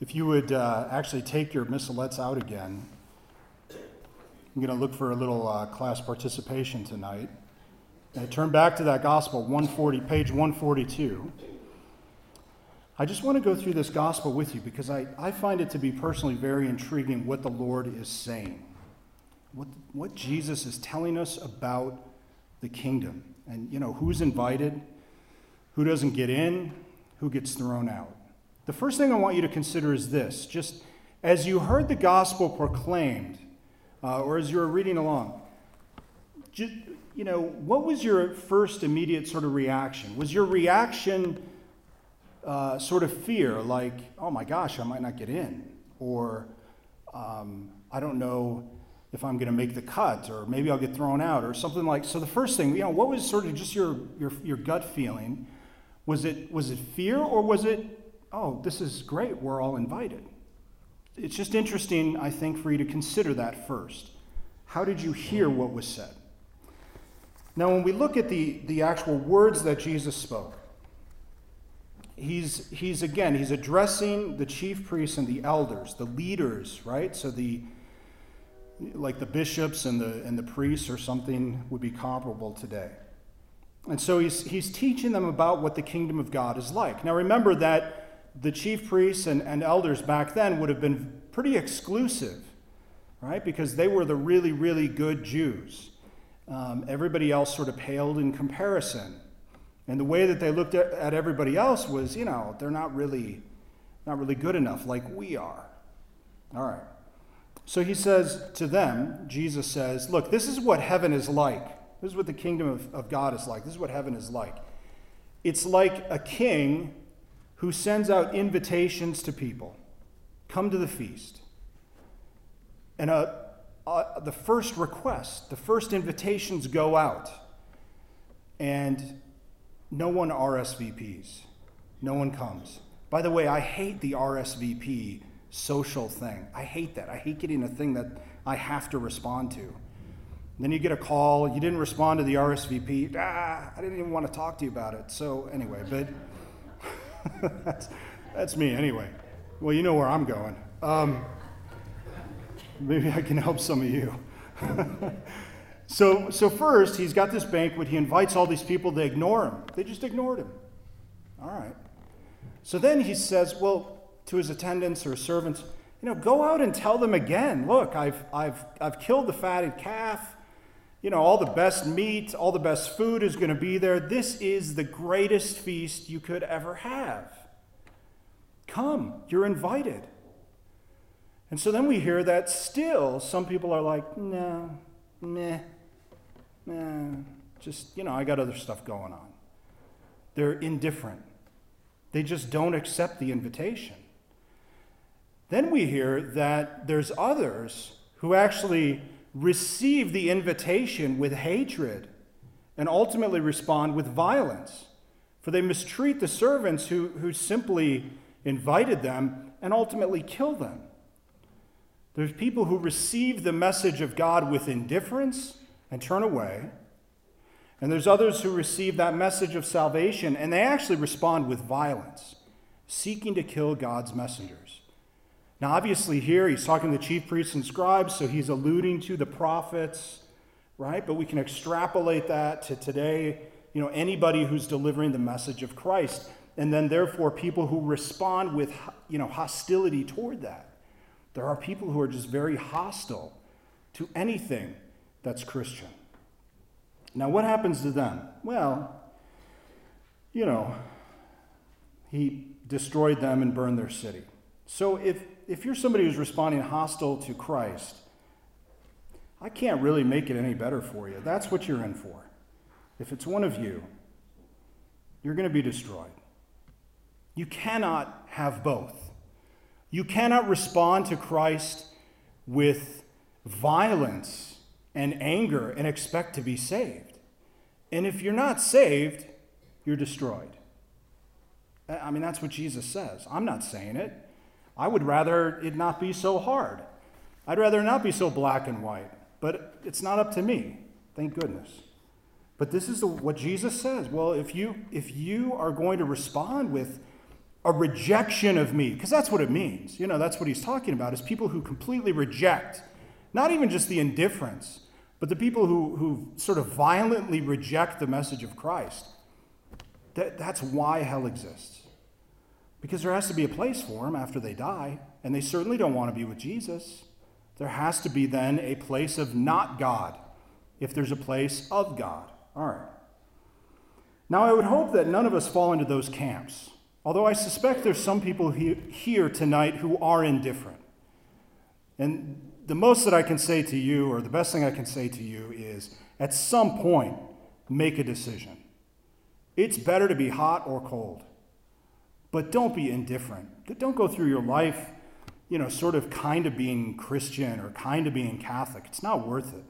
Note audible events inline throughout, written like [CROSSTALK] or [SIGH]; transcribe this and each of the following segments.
If you would uh, actually take your missalettes out again, I'm going to look for a little uh, class participation tonight. And turn back to that gospel, 140, page 142. I just want to go through this gospel with you because I, I find it to be personally very intriguing what the Lord is saying, what, what Jesus is telling us about the kingdom. And, you know, who's invited, who doesn't get in, who gets thrown out. The first thing I want you to consider is this just as you heard the gospel proclaimed, uh, or as you were reading along, just, you know, what was your first immediate sort of reaction? Was your reaction uh, sort of fear, like, oh my gosh, I might not get in? Or um, I don't know if I'm going to make the cut, or maybe I'll get thrown out, or something like. So the first thing, you know, what was sort of just your your, your gut feeling? Was it was it fear, or was it oh, this is great, we're all invited. It's just interesting, I think, for you to consider that first. How did you hear what was said? Now, when we look at the, the actual words that Jesus spoke, he's, he's again, he's addressing the chief priests and the elders, the leaders, right? So the like the bishops and the and the priests or something would be comparable today. And so he's he's teaching them about what the kingdom of God is like. Now remember that the chief priests and, and elders back then would have been pretty exclusive, right? Because they were the really, really good Jews. Um, everybody else sort of paled in comparison. And the way that they looked at, at everybody else was, you know, they're not really, not really good enough like we are. All right. So he says to them, Jesus says, Look, this is what heaven is like. This is what the kingdom of, of God is like. This is what heaven is like. It's like a king who sends out invitations to people come to the feast. And uh, uh, the first request, the first invitations go out, and no one RSVPs. No one comes. By the way, I hate the RSVP social thing. I hate that. I hate getting a thing that I have to respond to. Then you get a call, you didn't respond to the RSVP. Ah, I didn't even want to talk to you about it. So, anyway, but [LAUGHS] that's, that's me anyway. Well, you know where I'm going. Um, maybe I can help some of you. [LAUGHS] so, so first, he's got this banquet. He invites all these people. They ignore him. They just ignored him. All right. So then he says, well, to his attendants or servants, you know, go out and tell them again. Look, I've, I've, I've killed the fatted calf. You know, all the best meat, all the best food is going to be there. This is the greatest feast you could ever have. Come, you're invited. And so then we hear that still some people are like, no, meh, meh, just, you know, I got other stuff going on. They're indifferent. They just don't accept the invitation. Then we hear that there's others who actually receive the invitation with hatred and ultimately respond with violence. For they mistreat the servants who, who simply invited them and ultimately kill them. There's people who receive the message of God with indifference and turn away. And there's others who receive that message of salvation and they actually respond with violence, seeking to kill God's messengers. Now, obviously, here he's talking to the chief priests and scribes, so he's alluding to the prophets, right? But we can extrapolate that to today, you know, anybody who's delivering the message of Christ. And then, therefore, people who respond with, you know, hostility toward that. There are people who are just very hostile to anything that's Christian. Now, what happens to them? Well, you know, he destroyed them and burned their city. So if if you're somebody who's responding hostile to Christ, I can't really make it any better for you. That's what you're in for. If it's one of you, you're going to be destroyed. You cannot have both. You cannot respond to Christ with violence and anger and expect to be saved. And if you're not saved, you're destroyed. I mean, that's what Jesus says. I'm not saying it. I would rather it not be so hard. I'd rather not be so black and white. But it's not up to me, thank goodness. But this is the, what Jesus says. Well, if you if you are going to respond with a rejection of me, because that's what it means. You know, that's what he's talking about, is people who completely reject, not even just the indifference, but the people who, who sort of violently reject the message of Christ. That, that's why hell exists. Because there has to be a place for them after they die, and they certainly don't want to be with Jesus. There has to be then a place of not God if there's a place of God. All right. Now, I would hope that none of us fall into those camps, although I suspect there's some people here tonight who are indifferent. And the most that I can say to you, or the best thing I can say to you, is at some point, make a decision. It's better to be hot or cold, but don't be indifferent. Don't go through your life, you know, sort of kind of being Christian or kind of being Catholic. It's not worth it,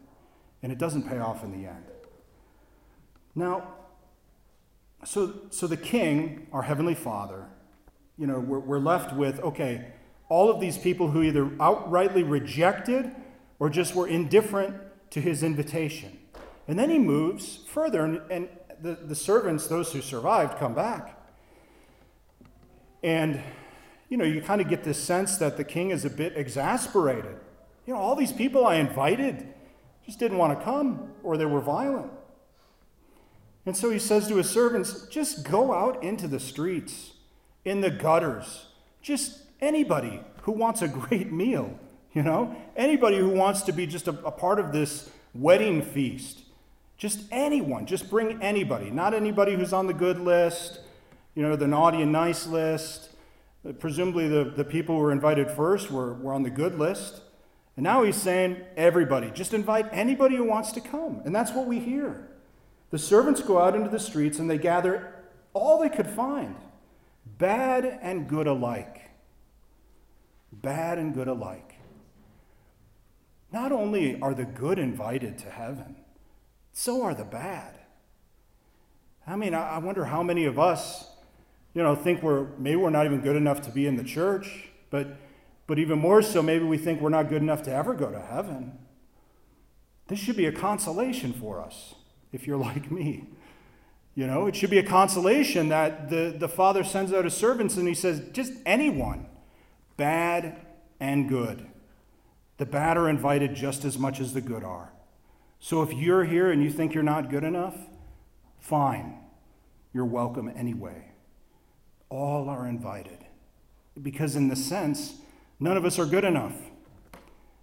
and it doesn't pay off in the end. Now, so, so the king, our heavenly father, you know, we're, we're left with, okay, all of these people who either outrightly rejected or just were indifferent to his invitation. And then he moves further, and, and the, the servants, those who survived, come back. And, you know, you kind of get this sense that the king is a bit exasperated. You know, all these people I invited just didn't want to come, or they were violent. And so he says to his servants, just go out into the streets, in the gutters. Just anybody who wants a great meal, you know? Anybody who wants to be just a, a part of this wedding feast. Just anyone. Just bring anybody. Not anybody who's on the good list, you know, the naughty and nice list. Uh, presumably, the, the people who were invited first were, were on the good list. And now he's saying, everybody, just invite anybody who wants to come. And that's what we hear. The servants go out into the streets and they gather all they could find, bad and good alike. Bad and good alike. Not only are the good invited to heaven, so are the bad. I mean, I wonder how many of us, you know, think we're maybe we're not even good enough to be in the church, but but even more so, maybe we think we're not good enough to ever go to heaven. This should be a consolation for us if you're [LAUGHS] like me. You know, it should be a consolation that the, the Father sends out his servants and he says, just anyone, bad and good. The bad are invited just as much as the good are. So if you're here and you think you're not good enough, fine. You're welcome anyway. All are invited. Because, in the sense, none of us are good enough.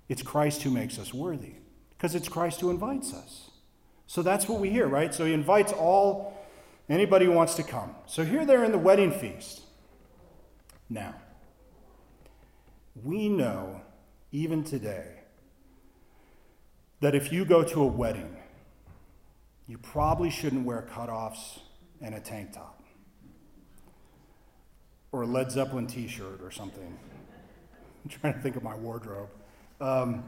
It's Christ who makes us worthy, because it's Christ who invites us. So that's what we hear, right? So he invites all, anybody who wants to come. So here they're in the wedding feast. Now, we know, even today, that if you go to a wedding, you probably shouldn't wear cutoffs and a tank top or a Led Zeppelin t shirt or something. I'm trying to think of my wardrobe. Um,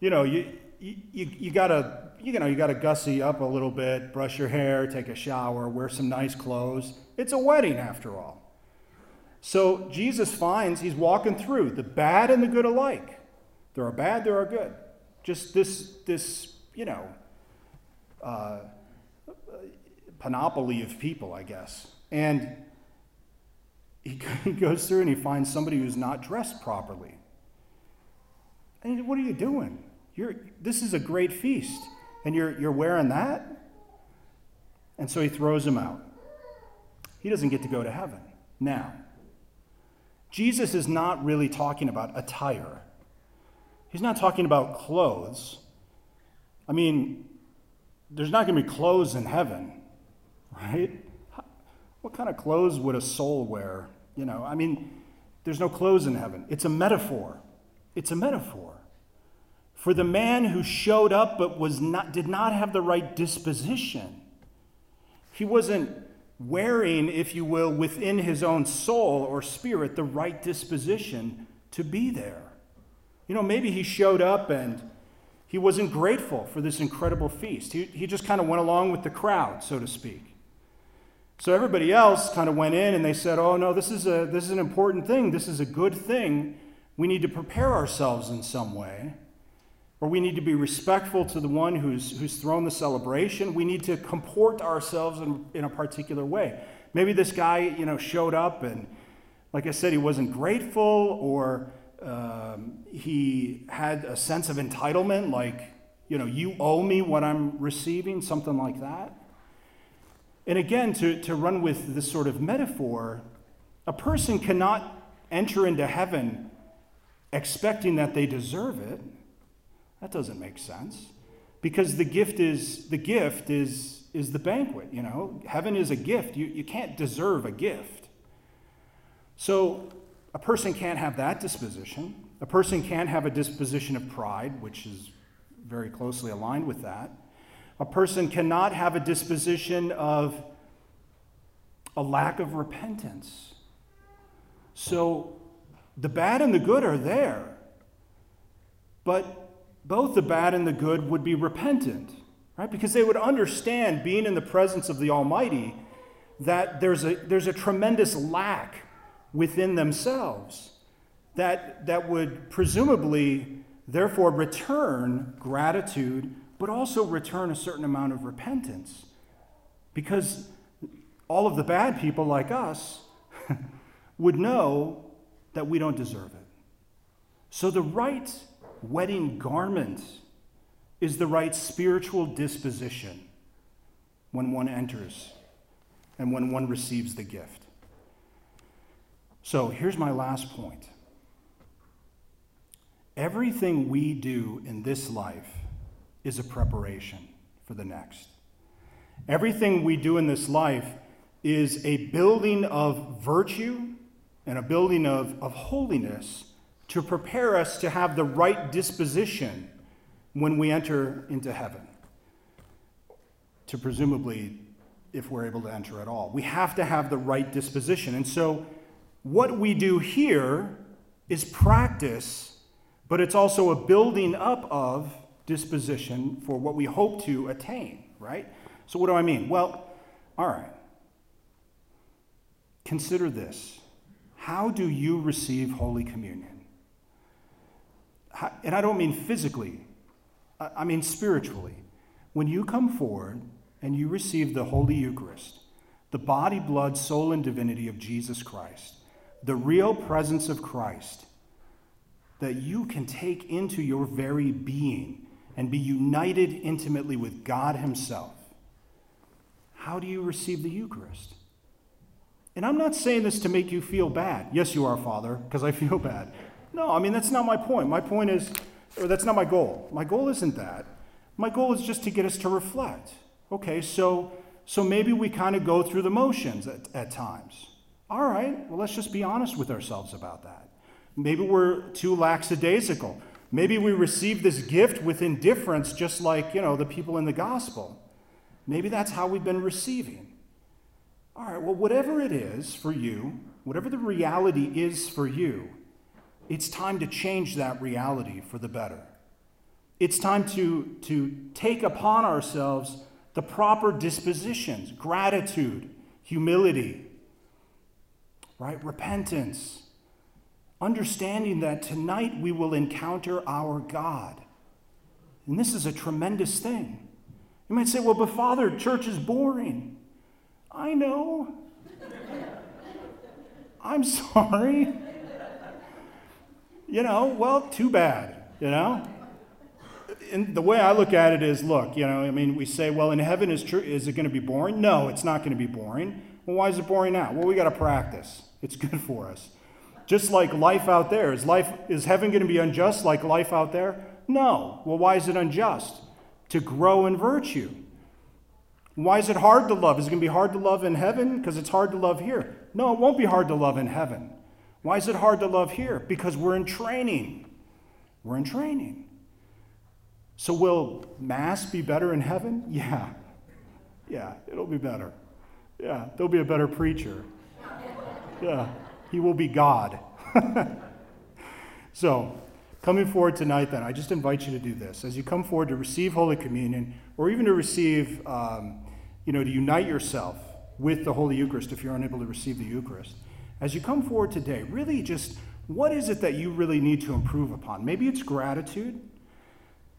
you know, you, you, you, gotta you know you gotta gussy up a little bit, brush your hair, take a shower, wear some nice clothes. It's a wedding after all. So Jesus finds he's walking through the bad and the good alike. There are bad, there are good. Just this this you know uh, panoply of people, I guess. And [LAUGHS] he, goes through and he finds somebody who's not dressed properly. And he, what are you doing? You're, this is a great feast, and you're, you're wearing that? And so he throws him out. He doesn't get to go to heaven. Now, Jesus is not really talking about attire, he's not talking about clothes. I mean, there's not going to be clothes in heaven, [LAUGHS] right? What kind of clothes would a soul wear? You know, I mean, there's no clothes in heaven. It's a metaphor. It's a metaphor for the man who showed up but was not, did not have the right disposition. He wasn't wearing, if you will, within his own soul or spirit, the right disposition to be there. You know, maybe he showed up and he wasn't grateful for this incredible feast. He, he just kind of went along with the crowd, so to speak. So everybody else kind of went in and they said, Oh, no, this is, a, this is an important thing. This is a good thing. We need to prepare ourselves in some way or we need to be respectful to the one who's, who's thrown the celebration. We need to comport ourselves in, in a particular way. Maybe this guy, you know, showed up and, like I said, he wasn't grateful or um, he had a sense of entitlement, like, you know, you owe me what I'm receiving, something like that. And again, to, to run with this sort of metaphor, a person cannot enter into heaven expecting that they deserve it. That doesn't make sense. Because the gift is the gift is is the banquet, you know. Heaven is a gift. You, you can't deserve a gift. So a person can't have that disposition. A person can't have a disposition of pride, which is very closely aligned with that. A person cannot have a disposition of a lack of repentance. So the bad and the good are there, but both the bad and the good would be repentant, right? Because they would understand, being in the presence of the Almighty, that there's a, there's a tremendous lack within themselves that, that would presumably, therefore, return gratitude, but also return a certain amount of repentance. Because all of the bad people like us [LAUGHS] would know that we don't deserve it. So the right wedding garment is the right spiritual disposition when one enters and when one receives the gift. So here's my last point. Everything we do in this life is a preparation for the next. Everything we do in this life is a building of virtue and a building of, of holiness to prepare us to have the right disposition when we enter into heaven. To presumably, if we're able to enter at all, we have to have the right disposition. And so, what we do here is practice, but it's also a building up of disposition for what we hope to attain, right? So, what do I mean? Well, all right. Consider this how do you receive Holy Communion? How, and I don't mean physically, I mean spiritually. When you come forward and you receive the Holy Eucharist, the body, blood, soul, and divinity of Jesus Christ, the real presence of Christ that you can take into your very being and be united intimately with God Himself. How do you receive the Eucharist? And I'm not saying this to make you feel bad. Yes, you are, Father, because I feel bad. No, I mean, that's not my point. My point is, or that's not my goal. My goal isn't that. My goal is just to get us to reflect. Okay, so, so maybe we kind of go through the motions at, at times. All right, well, let's just be honest with ourselves about that. Maybe we're too lackadaisical. Maybe we receive this gift with indifference, just like, you know, the people in the gospel. Maybe that's how we've been receiving. All right, well, whatever it is for you, whatever the reality is for you, it's time to change that reality for the better. It's time to, to take upon ourselves the proper dispositions gratitude, humility, right? Repentance. Understanding that tonight we will encounter our God. And this is a tremendous thing. You might say, well, but Father, church is boring. I know. [LAUGHS] I'm sorry. You know, well, too bad, you know? And the way I look at it is look, you know, I mean, we say, well, in heaven is true. Is it going to be boring? No, it's not going to be boring. Well, why is it boring now? Well, we got to practice. It's good for us. Just like life out there. Is life is heaven going to be unjust like life out there? No. Well, why is it unjust? To grow in virtue. Why is it hard to love? Is it going to be hard to love in heaven? Because it's hard to love here. No, it won't be hard to love in heaven. Why is it hard to love here? Because we're in training. We're in training. So, will Mass be better in heaven? [LAUGHS] Yeah. Yeah, it'll be better. Yeah, there'll be a better preacher. [LAUGHS] Yeah, he will be God. [LAUGHS] so, coming forward tonight, then, I just invite you to do this. As you come forward to receive Holy Communion, or even to receive um, you know, to unite yourself with the Holy Eucharist if you're unable to receive the Eucharist. As you come forward today, really just what is it that you really need to improve upon? Maybe it's gratitude.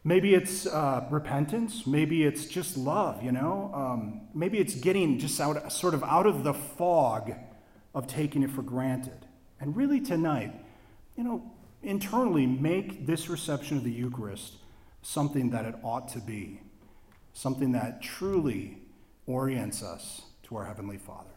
Maybe it's uh, repentance. Maybe it's just love, you know? Um, maybe it's getting just out, sort of out of the fog of taking it for granted. And really tonight, you know, internally make this reception of the Eucharist something that it ought to be, something that truly orients us to our Heavenly Father.